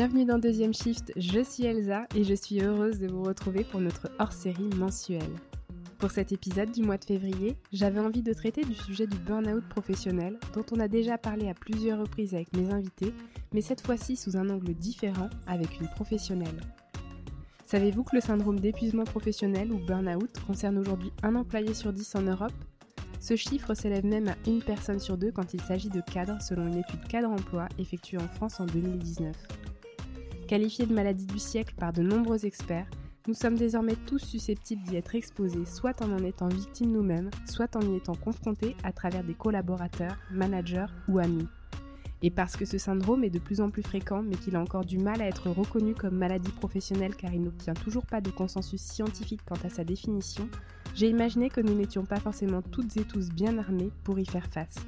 bienvenue dans Deuxième Shift, je suis Elsa et je suis heureuse de vous retrouver pour notre hors-série mensuelle. Pour cet épisode du mois de février, j'avais envie de traiter du sujet du burn-out professionnel dont on a déjà parlé à plusieurs reprises avec mes invités, mais cette fois-ci sous un angle différent avec une professionnelle. Savez-vous que le syndrome d'épuisement professionnel ou burn-out concerne aujourd'hui un employé sur dix en Europe? Ce chiffre s'élève même à une personne sur deux quand il s'agit de cadres selon une étude cadre-emploi effectuée en France en 2019. Qualifiée de maladie du siècle par de nombreux experts, nous sommes désormais tous susceptibles d'y être exposés, soit en en étant victimes nous-mêmes, soit en y étant confrontés à travers des collaborateurs, managers ou amis. Et parce que ce syndrome est de plus en plus fréquent, mais qu'il a encore du mal à être reconnu comme maladie professionnelle car il n'obtient toujours pas de consensus scientifique quant à sa définition, j'ai imaginé que nous n'étions pas forcément toutes et tous bien armés pour y faire face.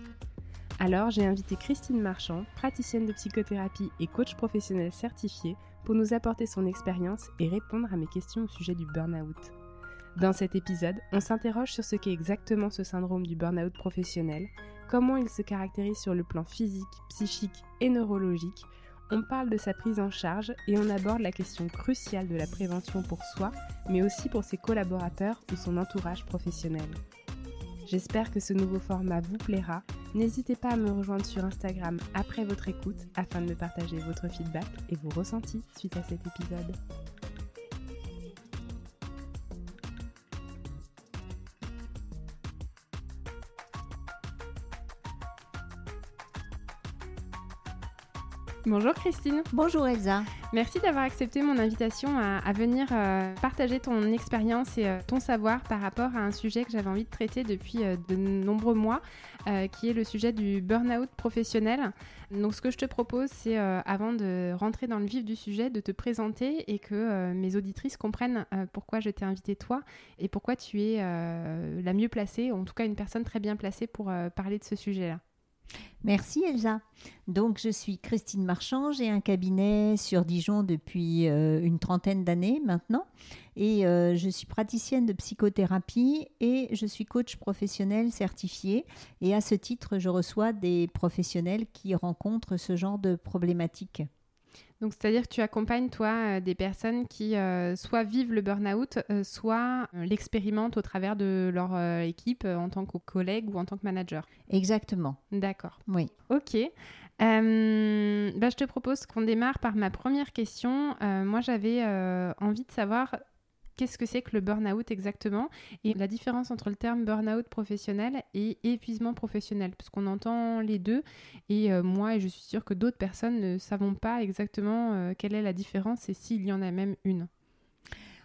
Alors j'ai invité Christine Marchand, praticienne de psychothérapie et coach professionnel certifié, pour nous apporter son expérience et répondre à mes questions au sujet du burn-out. Dans cet épisode, on s'interroge sur ce qu'est exactement ce syndrome du burn-out professionnel, comment il se caractérise sur le plan physique, psychique et neurologique. On parle de sa prise en charge et on aborde la question cruciale de la prévention pour soi, mais aussi pour ses collaborateurs ou son entourage professionnel. J'espère que ce nouveau format vous plaira. N'hésitez pas à me rejoindre sur Instagram après votre écoute afin de me partager votre feedback et vos ressentis suite à cet épisode. Bonjour Christine. Bonjour Elsa. Merci d'avoir accepté mon invitation à, venir euh, partager ton expérience et euh, ton savoir par rapport à un sujet que j'avais envie de traiter depuis euh, de nombreux mois, qui est le sujet du burn-out professionnel. Donc ce que je te propose, c'est avant de rentrer dans le vif du sujet, de te présenter et que mes auditrices comprennent pourquoi je t'ai invité toi et pourquoi tu es la mieux placée, ou en tout cas une personne très bien placée pour parler de ce sujet-là. Merci Elsa. Donc je suis Christine Marchand, j'ai un cabinet sur Dijon depuis euh, une trentaine d'années maintenant et euh, je suis praticienne de psychothérapie et je suis coach professionnel certifié et à ce titre je reçois des professionnels qui rencontrent ce genre de problématiques. Donc, c'est-à-dire que tu accompagnes, toi, euh, des personnes qui euh, soit vivent le burn-out, euh, soit l'expérimentent au travers de leur équipe en tant que collègue ou en tant que manager. Exactement. D'accord. Oui. Ok. bah, je te propose qu'on démarre par ma première question. moi, j'avais envie de savoir qu'est-ce que c'est que le burn-out exactement et la différence entre le terme burn-out professionnel et épuisement professionnel, parce qu'on entend les deux et euh, moi et je suis sûre que d'autres personnes ne savons pas exactement euh, quelle est la différence et s'il y en a même une.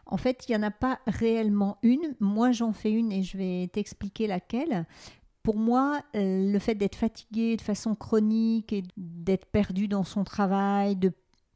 En fait, il n'y en a pas réellement une. Moi, j'en fais une et je vais t'expliquer laquelle. Pour moi, euh, le fait d'être fatigué de façon chronique et d'être perdu dans son travail, de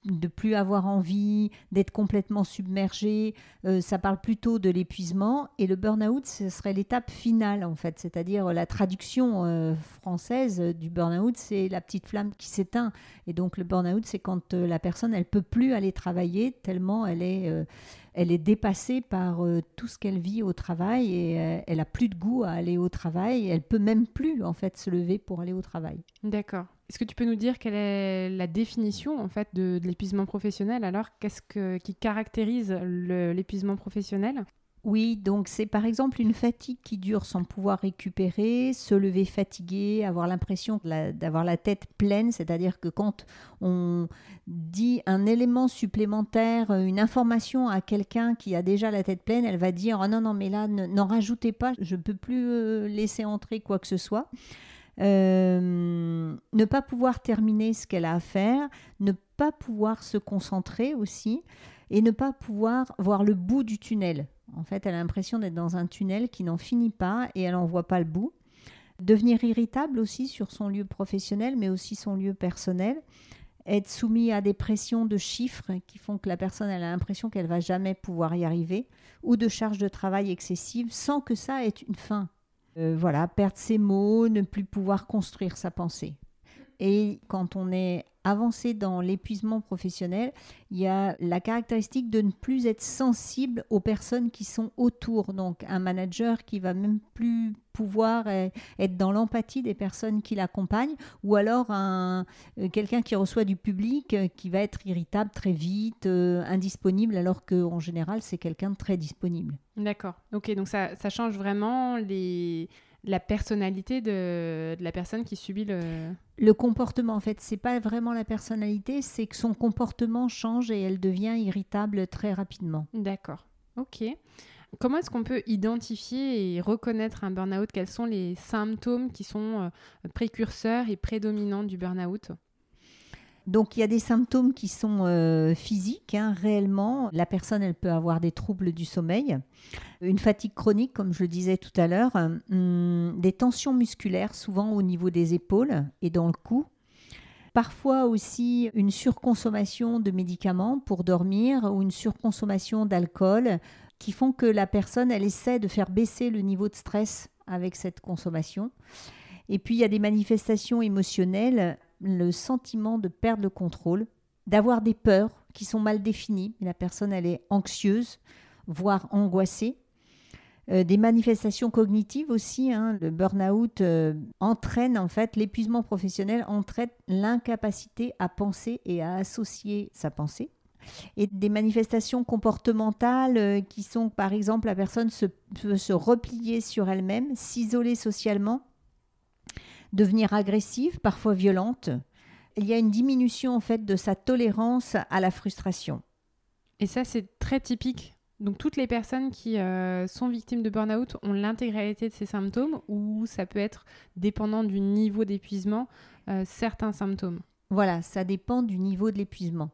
de plus avoir envie, d'être complètement submergé. Euh, ça parle plutôt de l'épuisement. Et le burn-out, ce serait l'étape finale, en fait. C'est-à-dire la traduction euh, française du burn-out, c'est la petite flamme qui s'éteint. Et donc le burn-out, c'est quand euh, la personne, elle peut plus aller travailler tellement elle est, elle est dépassée par tout ce qu'elle vit au travail et elle a plus de goût à aller au travail. Elle peut même plus, en fait, se lever pour aller au travail. D'accord. Est-ce que tu peux nous dire quelle est la définition en fait de, l'épuisement professionnel? Alors, qu'est-ce que, qui caractérise l'épuisement professionnel? Oui, donc c'est par exemple une fatigue qui dure sans pouvoir récupérer, se lever fatigué, avoir l'impression d'avoir la tête pleine, c'est-à-dire que quand on dit un élément supplémentaire, une information à quelqu'un qui a déjà la tête pleine, elle va dire oh non non mais là n'en rajoutez pas, je ne peux plus euh, laisser entrer quoi que ce soit. Euh, ne pas pouvoir terminer ce qu'elle a à faire, ne pas pouvoir se concentrer aussi, et ne pas pouvoir voir le bout du tunnel. En fait, elle a l'impression d'être dans un tunnel qui n'en finit pas et elle n'en voit pas le bout. Devenir irritable aussi sur son lieu professionnel, mais aussi son lieu personnel. Être soumis à des pressions de chiffres qui font que la personne a l'impression qu'elle va jamais pouvoir y arriver, ou de charges de travail excessives, sans que ça ait une fin. Euh, voilà, perdre ses mots, ne plus pouvoir construire sa pensée. Et quand on est avancer dans l'épuisement professionnel, il y a la caractéristique de ne plus être sensible aux personnes qui sont autour. Donc un manager qui va même plus pouvoir être dans l'empathie des personnes qui l'accompagnent, ou alors un, euh, quelqu'un qui reçoit du public euh, qui va être irritable très vite, euh, indisponible, alors qu'en général c'est quelqu'un de très disponible. D'accord. Ok, donc ça, ça change vraiment les la personnalité de, la personne qui subit le... Le comportement, en fait, c'est pas vraiment la personnalité, c'est que son comportement change et elle devient irritable très rapidement. D'accord. Ok. Comment est-ce qu'on peut identifier et reconnaître un burn-out? Quels sont les symptômes qui sont euh, précurseurs et prédominants du burn-out? Donc il y a des symptômes qui sont euh, physiques, hein, réellement. La personne, elle peut avoir des troubles du sommeil, une fatigue chronique, comme je le disais tout à l'heure, hum, des tensions musculaires, souvent au niveau des épaules et dans le cou. Parfois aussi une surconsommation de médicaments pour dormir ou une surconsommation d'alcool qui font que la personne, elle essaie de faire baisser le niveau de stress avec cette consommation. Et puis il y a des manifestations émotionnelles le sentiment de perdre le contrôle, d'avoir des peurs qui sont mal définies. La personne, elle est anxieuse, voire angoissée. Euh, des manifestations cognitives aussi. Hein. Le burn-out euh, entraîne, en fait, l'épuisement professionnel entraîne l'incapacité à penser et à associer sa pensée. Et des manifestations comportementales euh, qui sont, par exemple, la personne se, peut se replier sur elle-même, s'isoler socialement, devenir agressive, parfois violente. Il y a une diminution en fait de sa tolérance à la frustration. Et ça, c'est très typique. Donc toutes les personnes qui euh, sont victimes de burn-out ont l'intégralité de ces symptômes ou ça peut être dépendant du niveau d'épuisement, euh, certains symptômes. Voilà, ça dépend du niveau de l'épuisement.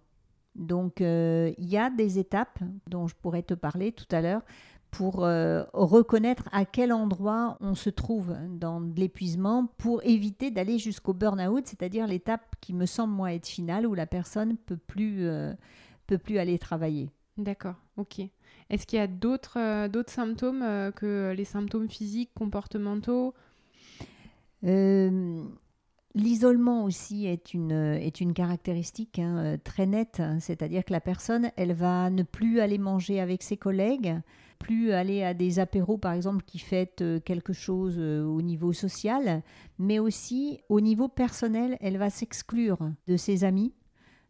Donc euh, il y a des étapes dont je pourrais te parler tout à l'heure pour euh, reconnaître à quel endroit on se trouve dans l'épuisement pour éviter d'aller jusqu'au burn-out, c'est-à-dire l'étape qui me semble moi être finale où la personne peut plus euh, peut plus aller travailler. D'accord, ok. Est-ce qu'il y a d'autres euh, d'autres symptômes que les symptômes physiques, comportementaux? L'isolement aussi est une, est une caractéristique hein, très nette, hein. c'est-à-dire que la personne, elle va ne plus aller manger avec ses collègues, plus aller à des apéros, par exemple, qui fêtent euh, quelque chose euh, au niveau social, mais aussi au niveau personnel, elle va s'exclure de ses amis,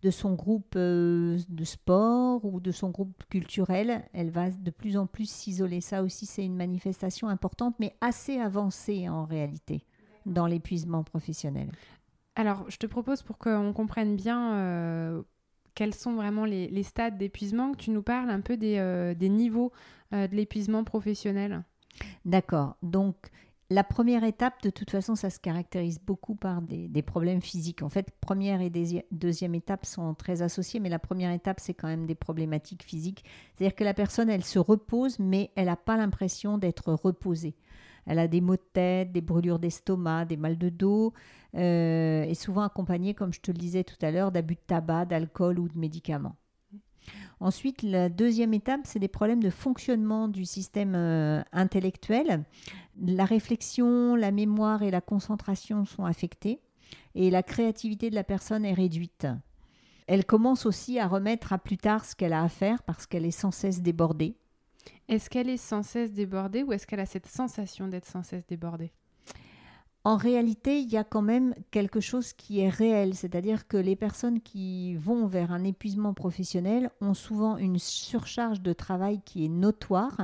de son groupe euh, de sport ou de son groupe culturel. Elle va de plus en plus s'isoler. Ça aussi, c'est une manifestation importante, mais assez avancée en réalité dans l'épuisement professionnel. Alors, je te propose pour qu'on comprenne bien quels sont vraiment les, stades d'épuisement, que tu nous parles un peu des, euh, niveaux euh, de l'épuisement professionnel. D'accord. Donc, la première étape, de toute façon, ça se caractérise beaucoup par des, problèmes physiques. En fait, première et deuxième étape sont très associées, mais la première étape, c'est quand même des problématiques physiques. C'est-à-dire que la personne, elle se repose, mais elle n'a pas l'impression d'être reposée. Elle a des maux de tête, des brûlures d'estomac, des mal de dos, euh, et souvent accompagnée, comme je te le disais tout à l'heure, d'abus de tabac, d'alcool ou de médicaments. Ensuite, la deuxième étape, c'est des problèmes de fonctionnement du système euh, intellectuel. La réflexion, la mémoire et la concentration sont affectées et la créativité de la personne est réduite. Elle commence aussi à remettre à plus tard ce qu'elle a à faire parce qu'elle est sans cesse débordée. Est-ce qu'elle est sans cesse débordée ou est-ce qu'elle a cette sensation d'être sans cesse débordée? En réalité, il y a quand même quelque chose qui est réel, c'est-à-dire que les personnes qui vont vers un épuisement professionnel ont souvent une surcharge de travail qui est notoire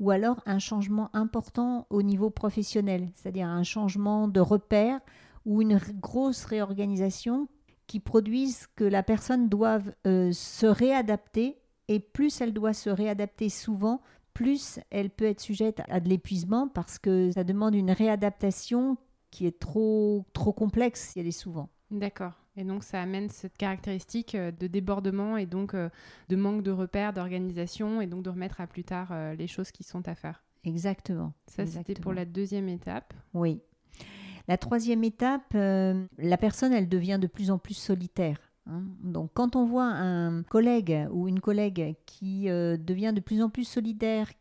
ou alors un changement important au niveau professionnel, c'est-à-dire un changement de repère ou une grosse réorganisation qui produisent que la personne doive euh, se réadapter et plus elle doit se réadapter souvent, plus elle peut être sujette à de l'épuisement parce que ça demande une réadaptation qui est trop, trop complexe si elle est souvent. D'accord. Et donc ça amène cette caractéristique euh, de débordement et donc euh, de manque de repères, d'organisation et donc de remettre à plus tard euh, les choses qui sont à faire. Exactement. Ça, c'était pour la deuxième étape. Oui. La troisième étape, la personne, elle devient de plus en plus solitaire. Hein. Donc quand on voit un collègue ou une collègue qui euh, devient de plus en plus solitaire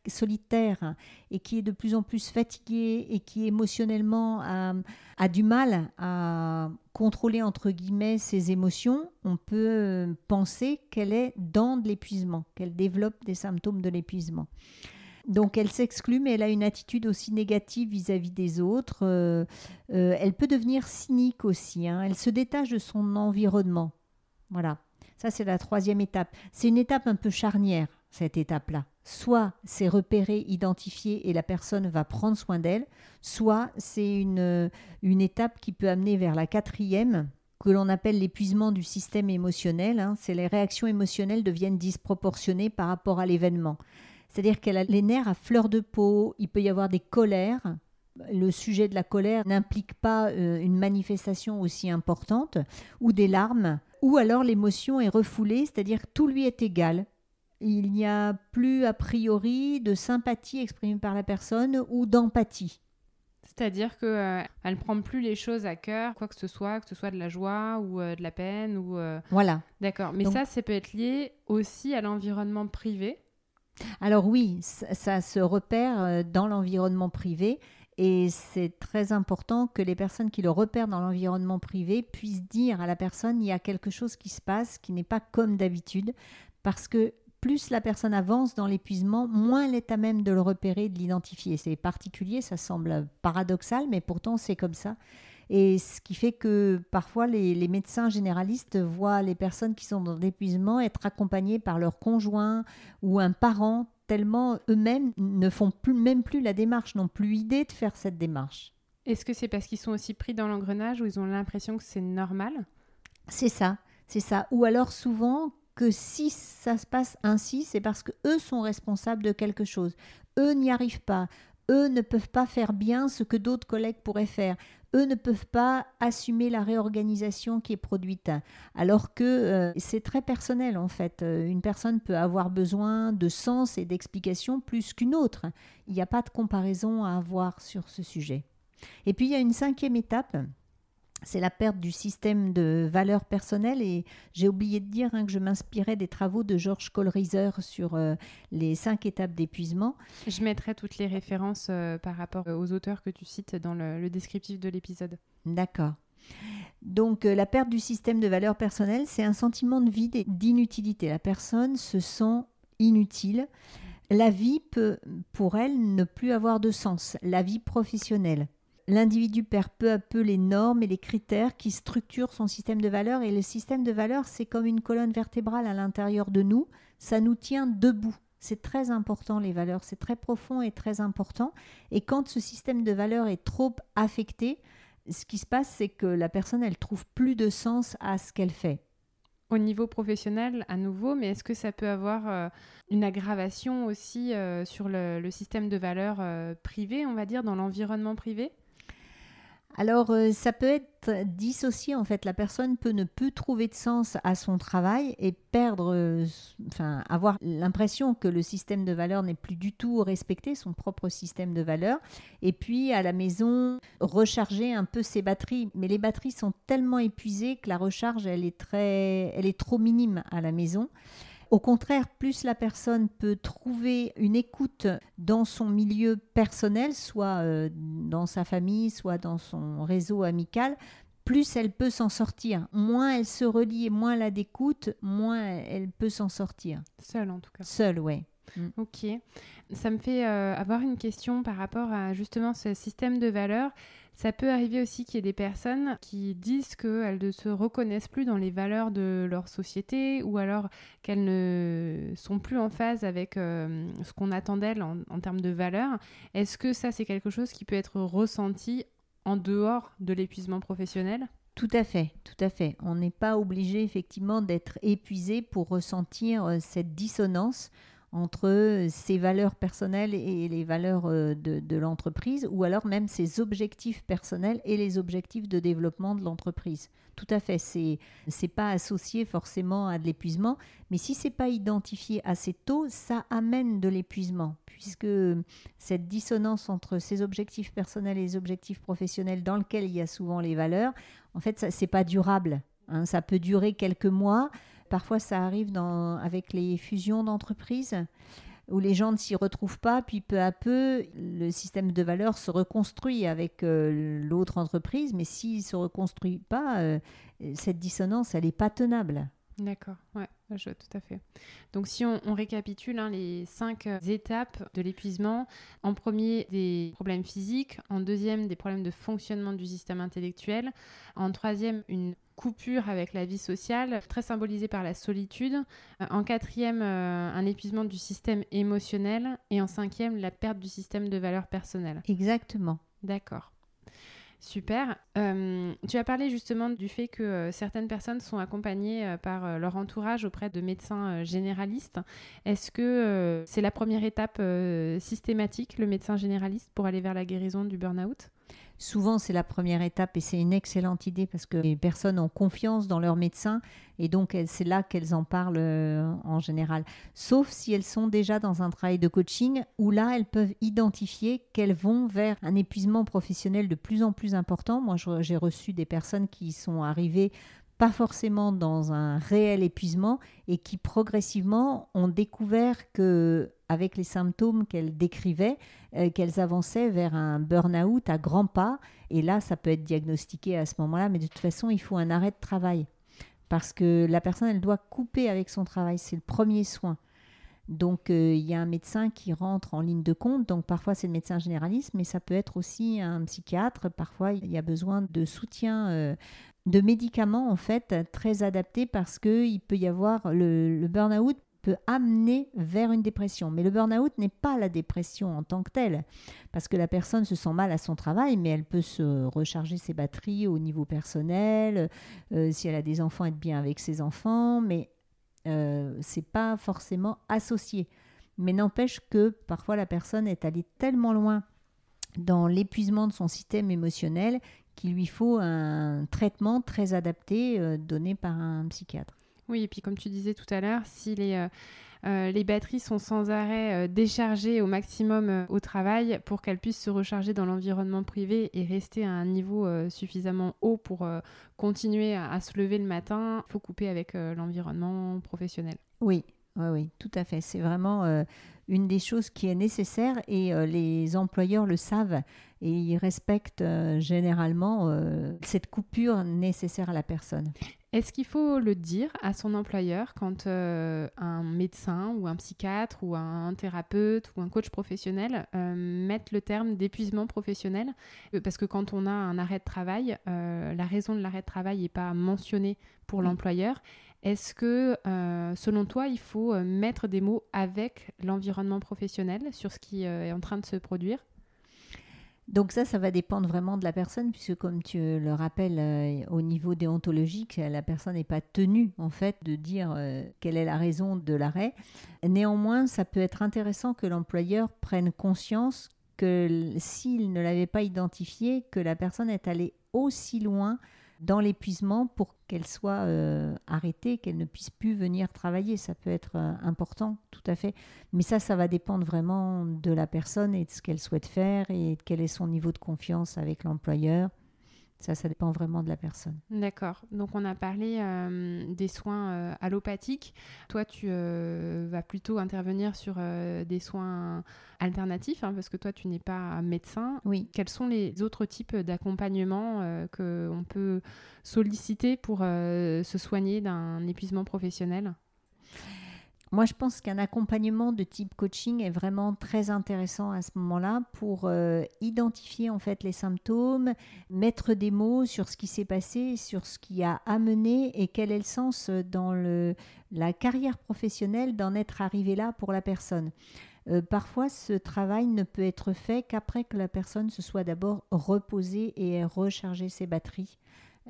et qui est de plus en plus fatigué et qui émotionnellement a, du mal à contrôler entre guillemets ses émotions, on peut euh, penser qu'elle est dans de l'épuisement, qu'elle développe des symptômes de l'épuisement. Donc elle s'exclut, mais elle a une attitude aussi négative vis-à-vis des autres. Euh, elle peut devenir cynique aussi. Hein. Elle se détache de son environnement. Voilà. Ça, c'est la troisième étape. C'est une étape un peu charnière, cette étape-là. Soit c'est repéré, identifié et la personne va prendre soin d'elle, soit c'est une, une étape qui peut amener vers la quatrième, que l'on appelle l'épuisement du système émotionnel. Hein. C'est les réactions émotionnelles deviennent disproportionnées par rapport à l'événement. C'est-à-dire qu'elle a les nerfs à fleur de peau, il peut y avoir des colères. Le sujet de la colère n'implique pas euh, une manifestation aussi importante, ou des larmes, ou alors l'émotion est refoulée, c'est-à-dire que tout lui est égal. Il n'y a plus a priori de sympathie exprimée par la personne ou d'empathie. C'est-à-dire qu'elle euh, ne prend plus les choses à cœur, quoi que ce soit, que ce soit de la joie ou euh, de la peine. ou euh, Voilà. D'accord. Mais ça, ça peut être lié aussi à l'environnement privé? Alors oui, ça se repère dans l'environnement privé et c'est très important que les personnes qui le repèrent dans l'environnement privé puissent dire à la personne il y a quelque chose qui se passe qui n'est pas comme d'habitude, parce que plus la personne avance dans l'épuisement, moins elle est à même de le repérer, de l'identifier. C'est particulier, ça semble paradoxal, mais pourtant c'est comme ça. Et ce qui fait que parfois les, les, médecins généralistes voient les personnes qui sont dans l'épuisement être accompagnées par leur conjoint ou un parent tellement eux-mêmes ne font plus, même plus la démarche, n'ont plus idée de faire cette démarche. Est-ce que c'est parce qu'ils sont aussi pris dans l'engrenage ou ils ont l'impression que c'est normal? C'est ça, c'est ça. Ou alors souvent que si ça se passe ainsi, c'est parce que eux sont responsables de quelque chose. Eux n'y arrivent pas. Eux ne peuvent pas faire bien ce que d'autres collègues pourraient faire eux ne peuvent pas assumer la réorganisation qui est produite. Alors que euh, c'est très personnel en fait. Euh, une personne peut avoir besoin de sens et d'explication plus qu'une autre. Il n'y a pas de comparaison à avoir sur ce sujet. Et puis il y a une cinquième étape c'est la perte du système de valeurs personnelles. Et j'ai oublié de dire hein, que je m'inspirais des travaux de Georges Kohlreiser sur euh, les cinq étapes d'épuisement. Je mettrai toutes les références euh, par rapport aux auteurs que tu cites dans le, descriptif de l'épisode. D'accord. Donc euh, la perte du système de valeurs personnelles, c'est un sentiment de vide et d'inutilité. La personne se sent inutile. La vie peut, pour elle, ne plus avoir de sens. La vie professionnelle l'individu perd peu à peu les normes et les critères qui structurent son système de valeurs. Et le système de valeurs, c'est comme une colonne vertébrale à l'intérieur de nous. Ça nous tient debout. C'est très important les valeurs, c'est très profond et très important. Et quand ce système de valeurs est trop affecté, ce qui se passe, c'est que la personne, elle trouve plus de sens à ce qu'elle fait. Au niveau professionnel, à nouveau, mais est-ce que ça peut avoir euh, une aggravation aussi euh, sur le, système de valeurs euh, privé, on va dire, dans l'environnement privé? Alors, euh, ça peut être dissocié. En fait, la personne peut ne plus trouver de sens à son travail et perdre, euh, enfin, avoir l'impression que le système de valeurs n'est plus du tout respecté, son propre système de valeurs. Et puis, à la maison, recharger un peu ses batteries. Mais les batteries sont tellement épuisées que la recharge, elle est très, elle est trop minime à la maison. Au contraire, plus la personne peut trouver une écoute dans son milieu personnel, soit euh, dans sa famille, soit dans son réseau amical, plus elle peut s'en sortir. Moins elle se relie et moins elle a d'écoute, moins elle peut s'en sortir. Seule en tout cas. Seule, oui. Mm. Ok. Ça me fait euh, avoir une question par rapport à justement ce système de valeurs. Ça peut arriver aussi qu'il y ait des personnes qui disent qu'elles ne se reconnaissent plus dans les valeurs de leur société ou alors qu'elles ne sont plus en phase avec euh, ce qu'on attend d'elles en, en, termes de valeurs. Est-ce que ça, c'est quelque chose qui peut être ressenti en dehors de l'épuisement professionnel? Tout à fait, tout à fait. On n'est pas obligé effectivement d'être épuisé pour ressentir euh, cette dissonance entre ses valeurs personnelles et les valeurs euh, de, l'entreprise, ou alors même ses objectifs personnels et les objectifs de développement de l'entreprise. Tout à fait, c'est n'est pas associé forcément à de l'épuisement, mais si c'est pas identifié assez tôt, ça amène de l'épuisement, puisque cette dissonance entre ses objectifs personnels et les objectifs professionnels, dans lequel il y a souvent les valeurs, en fait, c'est pas durable Hein. ça peut durer quelques mois. Parfois, ça arrive avec les fusions d'entreprises où les gens ne s'y retrouvent pas, puis peu à peu, le système de valeur se reconstruit avec euh, l'autre entreprise, mais s'il ne se reconstruit pas, euh, cette dissonance, elle n'est pas tenable. D'accord, ouais, je vois tout à fait. Donc si on, récapitule hein, les cinq euh, étapes de l'épuisement, en premier des problèmes physiques, en deuxième des problèmes de fonctionnement du système intellectuel, en troisième une coupure avec la vie sociale, très symbolisée par la solitude, euh, en quatrième euh, un épuisement du système émotionnel et en cinquième la perte du système de valeurs personnelles. Exactement. D'accord. Super. Euh, tu as parlé justement du fait que certaines personnes sont accompagnées par leur entourage auprès de médecins généralistes. Est-ce que c'est la première étape systématique, le médecin généraliste, pour aller vers la guérison du burn-out? Souvent, c'est la première étape et c'est une excellente idée parce que les personnes ont confiance dans leur médecin et donc c'est là qu'elles en parlent euh, en général. Sauf si elles sont déjà dans un travail de coaching où là, elles peuvent identifier qu'elles vont vers un épuisement professionnel de plus en plus important. Moi, j'ai reçu des personnes qui sont arrivées pas forcément dans un réel épuisement et qui progressivement ont découvert que avec les symptômes qu'elles décrivaient, euh, qu'elles avançaient vers un burn-out à grands pas. Et là, ça peut être diagnostiqué à ce moment-là, mais de toute façon, il faut un arrêt de travail. Parce que la personne, elle doit couper avec son travail. C'est le premier soin. Donc, euh, il y a un médecin qui rentre en ligne de compte. Donc, parfois, c'est le médecin généraliste, mais ça peut être aussi un psychiatre. Parfois, il y a besoin de soutien euh, de médicaments en fait très adaptés parce que il peut y avoir le, le burn-out peut amener vers une dépression. Mais le burn-out n'est pas la dépression en tant que telle, parce que la personne se sent mal à son travail, mais elle peut se recharger ses batteries au niveau personnel, euh, si elle a des enfants, être bien avec ses enfants, mais euh, c'est pas forcément associé. Mais n'empêche que parfois la personne est allée tellement loin dans l'épuisement de son système émotionnel qu'il lui faut un traitement très adapté euh, donné par un psychiatre. Oui, et puis comme tu disais tout à l'heure, si les, euh, euh, les batteries sont sans arrêt déchargées au maximum au travail pour qu'elles puissent se recharger dans l'environnement privé et rester à un niveau suffisamment haut pour continuer à, se lever le matin, il faut couper avec l'environnement professionnel. Oui, oui, oui, tout à fait. C'est vraiment une des choses qui est nécessaire et les employeurs le savent et ils respectent euh, généralement euh, cette coupure nécessaire à la personne. Est-ce qu'il faut le dire à son employeur quand euh, un médecin ou un psychiatre ou un thérapeute ou un coach professionnel mettent le terme d'épuisement professionnel? Parce que quand on a un arrêt de travail, la raison de l'arrêt de travail n'est pas mentionnée pour l'employeur. Est-ce que, selon toi, il faut mettre des mots avec l'environnement professionnel sur ce qui est en train de se produire? Donc ça, ça va dépendre vraiment de la personne, puisque comme tu le rappelles, euh, au niveau déontologique, la personne n'est pas tenue en fait de dire euh, quelle est la raison de l'arrêt. Néanmoins, ça peut être intéressant que l'employeur prenne conscience que s'il ne l'avait pas identifié, que la personne est allée aussi loin dans l'épuisement pour qu'elle soit euh, arrêtée, qu'elle ne puisse plus venir travailler. Ça peut être euh, important, tout à fait. Mais ça, ça va dépendre vraiment de la personne et de ce qu'elle souhaite faire et quel est son niveau de confiance avec l'employeur. Ça, ça dépend vraiment de la personne. D'accord. Donc, on a parlé euh, des soins euh, allopathiques. Toi, tu euh, vas plutôt intervenir sur des soins alternatifs, hein, parce que toi, tu n'es pas médecin. Oui. Quels sont les autres types d'accompagnement qu'on peut solliciter pour se soigner d'un épuisement professionnel? Moi, je pense qu'un accompagnement de type coaching est vraiment très intéressant à ce moment-là pour euh, identifier en fait les symptômes, mettre des mots sur ce qui s'est passé, sur ce qui a amené et quel est le sens dans le, la carrière professionnelle d'en être arrivé là pour la personne. Euh, parfois, ce travail ne peut être fait qu'après que la personne se soit d'abord reposée et ait rechargé ses batteries.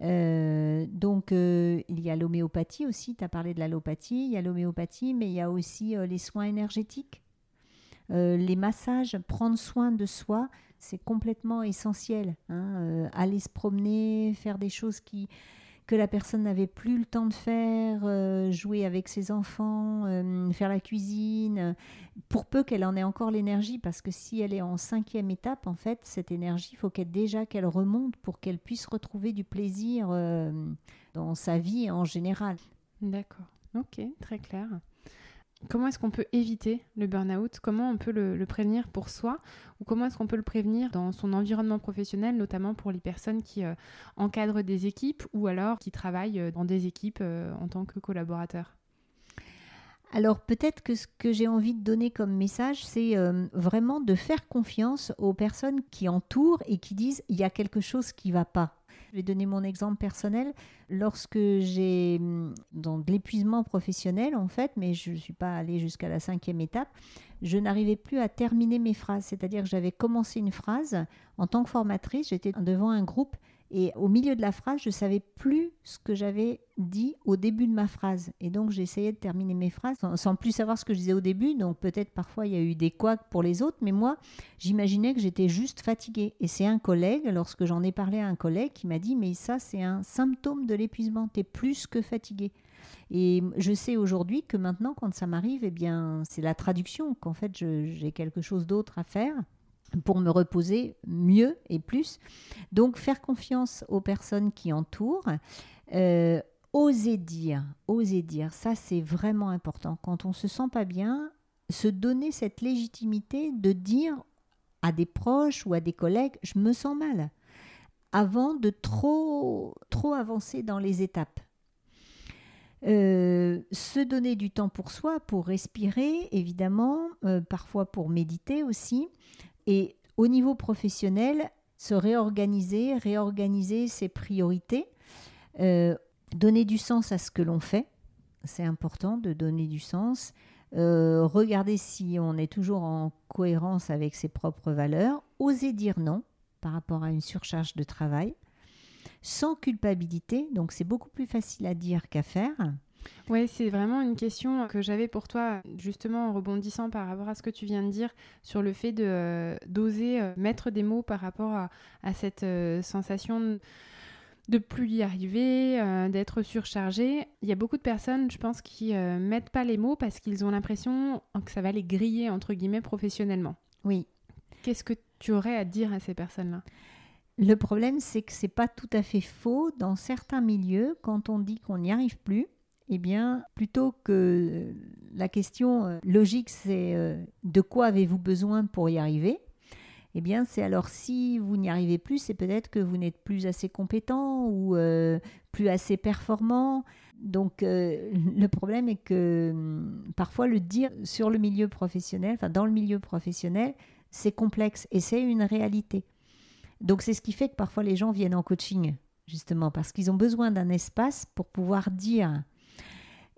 Euh, donc, euh, il y a l'homéopathie aussi, tu as parlé de l'allopathie, il y a l'homéopathie, mais il y a aussi euh, les soins énergétiques, les massages, prendre soin de soi, c'est complètement essentiel. Hein, aller se promener, faire des choses qui, que la personne n'avait plus le temps de faire, euh, jouer avec ses enfants, euh, faire la cuisine, pour peu qu'elle en ait encore l'énergie, parce que si elle est en cinquième étape, en fait, cette énergie, il faut qu'elle déjà qu'elle remonte pour qu'elle puisse retrouver du plaisir dans sa vie en général. D'accord, ok, très clair. Comment est-ce qu'on peut éviter le burn-out? Comment on peut le, prévenir pour soi? Ou comment est-ce qu'on peut le prévenir dans son environnement professionnel, notamment pour les personnes qui euh, encadrent des équipes ou alors qui travaillent euh, dans des équipes euh, en tant que collaborateurs? Alors peut-être que ce que j'ai envie de donner comme message, c'est vraiment de faire confiance aux personnes qui entourent et qui disent il y a quelque chose qui ne va pas. Vais donner mon exemple personnel. Lorsque j'ai, hum, dans l'épuisement professionnel en fait, mais je ne suis pas allée jusqu'à la cinquième étape, je n'arrivais plus à terminer mes phrases. C'est-à-dire que j'avais commencé une phrase en tant que formatrice, j'étais devant un groupe et au milieu de la phrase, je savais plus ce que j'avais dit au début de ma phrase. Et donc, j'essayais de terminer mes phrases sans, plus savoir ce que je disais au début. Donc, peut-être parfois, il y a eu des couacs pour les autres. Mais moi, j'imaginais que j'étais juste fatiguée. Et c'est un collègue, lorsque j'en ai parlé à un collègue, qui m'a dit Mais ça, c'est un symptôme de l'épuisement. Tu es plus que fatiguée. Et je sais aujourd'hui que maintenant, quand ça m'arrive, eh bien, c'est la traduction, qu'en fait, j'ai quelque chose d'autre à faire pour me reposer mieux et plus. Donc faire confiance aux personnes qui entourent. Euh, oser dire, oser dire, ça c'est vraiment important. Quand on se sent pas bien, se donner cette légitimité de dire à des proches ou à des collègues, je me sens mal, avant de trop, trop avancer dans les étapes. Euh, se donner du temps pour soi, pour respirer, évidemment, euh, parfois pour méditer aussi, et au niveau professionnel, se réorganiser, réorganiser ses priorités, euh, donner du sens à ce que l'on fait. C'est important de donner du sens. Euh, regarder si on est toujours en cohérence avec ses propres valeurs. Oser dire non par rapport à une surcharge de travail. Sans culpabilité, donc c'est beaucoup plus facile à dire qu'à faire. Oui, c'est vraiment une question que j'avais pour toi, justement en rebondissant par rapport à ce que tu viens de dire sur le fait de euh, d'oser euh, mettre des mots par rapport à, cette euh, sensation de plus y arriver, d'être surchargé. Il y a beaucoup de personnes, je pense, qui mettent pas les mots parce qu'ils ont l'impression que ça va les griller entre guillemets professionnellement. Oui. Qu'est-ce que tu aurais à dire à ces personnes-là? Le problème, c'est que c'est pas tout à fait faux dans certains milieux quand on dit qu'on n'y arrive plus eh bien, plutôt que euh, la question euh, logique, c'est euh, de quoi avez-vous besoin pour y arriver? Eh bien, c'est alors si vous n'y arrivez plus, c'est peut-être que vous n'êtes plus assez compétent ou plus assez performant. Donc, le problème est que hum, parfois le dire sur le milieu professionnel, enfin dans le milieu professionnel, c'est complexe et c'est une réalité. Donc, c'est ce qui fait que parfois les gens viennent en coaching, justement, parce qu'ils ont besoin d'un espace pour pouvoir dire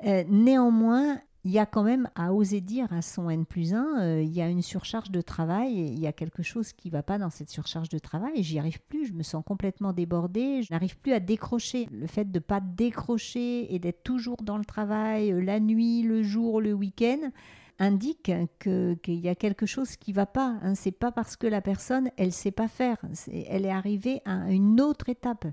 euh, néanmoins, il y a quand même à oser dire à son N plus 1, euh, il y a une surcharge de travail, il y a quelque chose qui ne va pas dans cette surcharge de travail, j'y arrive plus, je me sens complètement débordée, je n'arrive plus à décrocher. Le fait de ne pas décrocher et d'être toujours dans le travail, euh, la nuit, le jour, le week-end, indique qu'il y a quelque chose qui ne va pas. Hein. C'est pas parce que la personne, elle sait pas faire, elle est arrivée à une autre étape.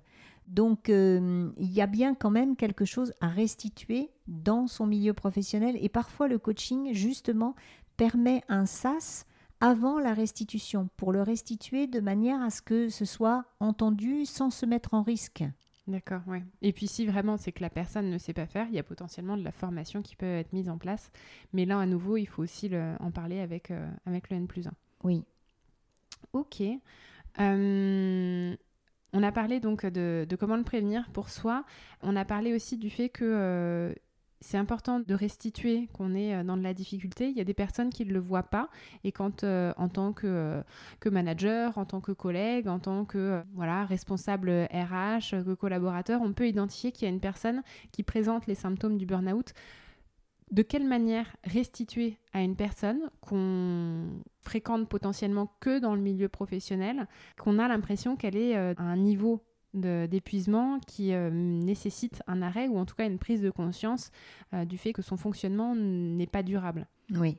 Donc, euh, il y a bien quand même quelque chose à restituer dans son milieu professionnel. Et parfois, le coaching, justement, permet un sas avant la restitution, pour le restituer de manière à ce que ce soit entendu sans se mettre en risque. D'accord, ouais. Et puis si vraiment c'est que la personne ne sait pas faire, il y a potentiellement de la formation qui peut être mise en place. Mais là, à nouveau, il faut aussi en parler avec, euh, avec le N plus 1. Oui. Ok. Euh, on a parlé donc de, comment le prévenir pour soi. On a parlé aussi du fait que euh, c'est important de restituer qu'on est euh, dans de la difficulté. Il y a des personnes qui ne le voient pas et quand euh, en tant que, manager, en tant que collègue, en tant que voilà, responsable RH, que collaborateur, on peut identifier qu'il y a une personne qui présente les symptômes du burn-out de quelle manière restituer à une personne qu'on fréquente potentiellement que dans le milieu professionnel, qu'on a l'impression qu'elle est euh, à un niveau d'épuisement qui euh, nécessite un arrêt ou en tout cas une prise de conscience euh, du fait que son fonctionnement n'est pas durable. Oui.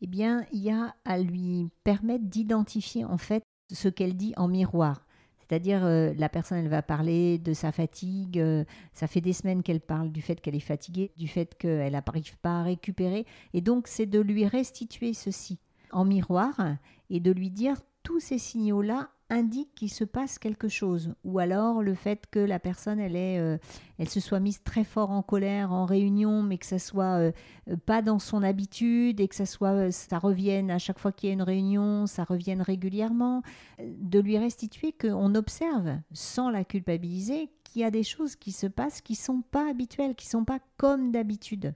Eh bien, il y a à lui permettre d'identifier en fait ce qu'elle dit en miroir. C'est-à-dire, euh, la personne, elle va parler de sa fatigue. euh, ça fait des semaines qu'elle parle du fait qu'elle est fatiguée, du fait qu'elle n'arrive pas à récupérer. Et donc, c'est de lui restituer ceci en miroir et de lui dire tous ces signaux-là indiquent qu'il se passe quelque chose. Ou alors le fait que la personne, elle, est, euh, elle se soit mise très fort en colère en réunion, mais que ça soit euh, euh, pas dans son habitude et que ça soit, ça revienne à chaque fois qu'il y a une réunion, ça revienne régulièrement. De lui restituer qu'on observe, sans la culpabiliser, qu'il y a des choses qui se passent qui sont pas habituelles, qui sont pas comme d'habitude.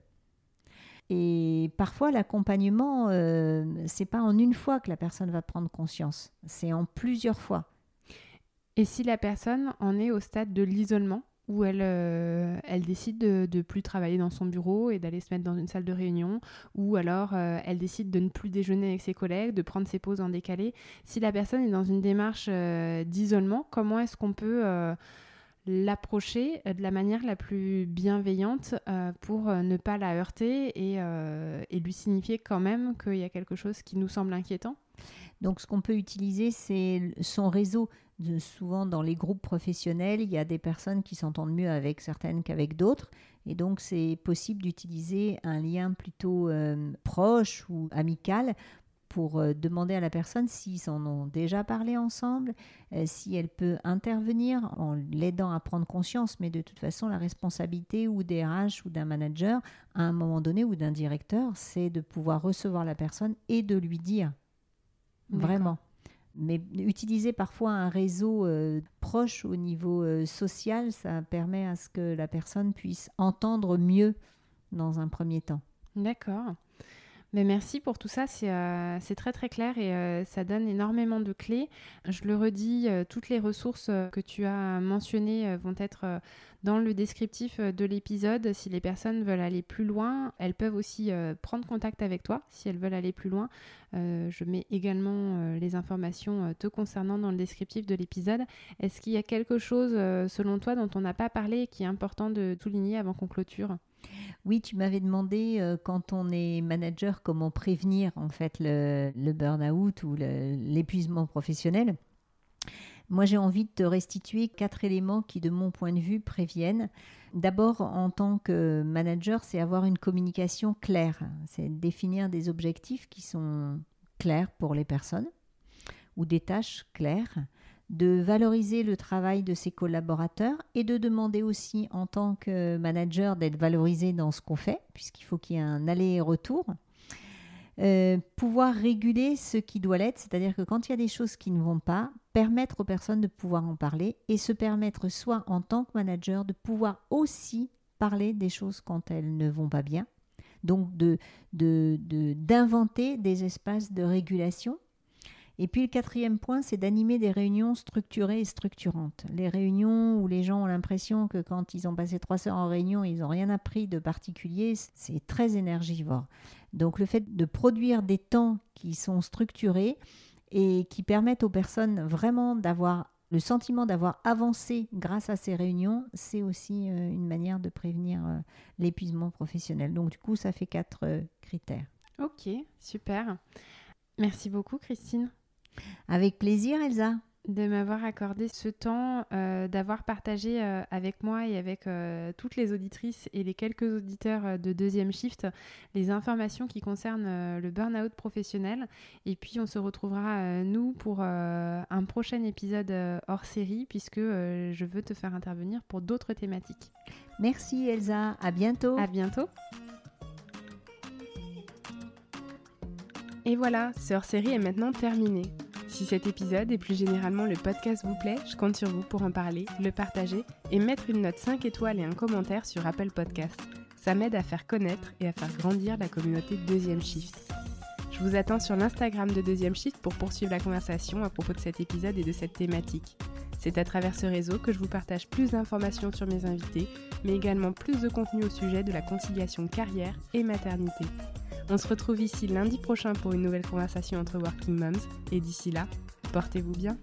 Et parfois, l'accompagnement, euh, c'est pas en une fois que la personne va prendre conscience, c'est en plusieurs fois. Et si la personne en est au stade de l'isolement, où elle, euh, elle décide de ne plus travailler dans son bureau et d'aller se mettre dans une salle de réunion, ou alors euh, elle décide de ne plus déjeuner avec ses collègues, de prendre ses pauses en décalé. Si la personne est dans une démarche euh, d'isolement, comment est-ce qu'on peut l'approcher de la manière la plus bienveillante euh, pour euh, ne pas la heurter et, euh, lui signifier quand même qu'il y a quelque chose qui nous semble inquiétant Donc, ce qu'on peut utiliser, c'est son réseau. Souvent, dans les groupes professionnels, il y a des personnes qui s'entendent mieux avec certaines qu'avec d'autres. Et donc, c'est possible d'utiliser un lien plutôt euh, proche ou amical pour euh, demander à la personne s'ils en ont déjà parlé ensemble, euh, si elle peut intervenir en l'aidant à prendre conscience. Mais de toute façon, la responsabilité ou des RH ou d'un manager, à un moment donné, ou d'un directeur, c'est de pouvoir recevoir la personne et de lui dire. Vraiment. Mais utiliser parfois un réseau euh, proche au niveau euh, social, ça permet à ce que la personne puisse entendre mieux dans un premier temps. D'accord. Merci pour tout ça, c'est euh, très très clair et euh, ça donne énormément de clés. Je le redis, euh, toutes les ressources que tu as mentionnées vont être dans le descriptif euh, de l'épisode. Si les personnes veulent aller plus loin, elles peuvent aussi euh, prendre contact avec toi si elles veulent aller plus loin. Euh, je mets également les informations te concernant dans le descriptif de l'épisode. Est-ce qu'il y a quelque chose, selon toi, dont on n'a pas parlé et qui est important de souligner avant qu'on clôture? Oui, tu m'avais demandé quand on est manager comment prévenir en fait le, burn-out ou l'épuisement professionnel. Moi, j'ai envie de te restituer quatre éléments qui, de mon point de vue, préviennent. D'abord, en tant que manager, c'est avoir une communication claire. C'est définir des objectifs qui sont clairs pour les personnes ou des tâches claires de valoriser le travail de ses collaborateurs et de demander aussi en tant que manager d'être valorisé dans ce qu'on fait, puisqu'il faut qu'il y ait un aller-retour. Euh, pouvoir réguler ce qui doit l'être, c'est-à-dire que quand il y a des choses qui ne vont pas, permettre aux personnes de pouvoir en parler et se permettre soit en tant que manager de pouvoir aussi parler des choses quand elles ne vont pas bien. Donc de, de, de- d'inventer des espaces de régulation. Et puis le quatrième point, c'est d'animer des réunions structurées et structurantes. Les réunions où les gens ont l'impression que quand ils ont passé trois heures en réunion, ils n'ont rien appris de particulier, c'est très énergivore. Donc le fait de produire des temps qui sont structurés et qui permettent aux personnes vraiment d'avoir le sentiment d'avoir avancé grâce à ces réunions, c'est aussi euh, une manière de prévenir euh, l'épuisement professionnel. Donc du coup, ça fait quatre euh, critères. Ok, super. Merci beaucoup Christine Avec plaisir, Elsa. De m'avoir accordé ce temps, euh, d'avoir partagé euh, avec moi et avec euh, toutes les auditrices et les quelques auditeurs de deuxième shift les informations qui concernent le burn-out professionnel. Et puis on se retrouvera, nous, pour un prochain épisode hors série, puisque je veux te faire intervenir pour d'autres thématiques. Merci Elsa, à bientôt. À bientôt. Et voilà, ce hors-série est maintenant terminé. Si cet épisode et plus généralement le podcast vous plaît, je compte sur vous pour en parler, le partager et mettre une note 5 étoiles et un commentaire sur Apple Podcast. Ça m'aide à faire connaître et à faire grandir la communauté de Deuxième Shift. Je vous attends sur l'Instagram de Deuxième Shift pour poursuivre la conversation à propos de cet épisode et de cette thématique. C'est à travers ce réseau que je vous partage plus d'informations sur mes invités, mais également plus de contenu au sujet de la conciliation carrière et maternité. On se retrouve ici lundi prochain pour une nouvelle conversation entre Working Moms, et d'ici là, portez-vous bien.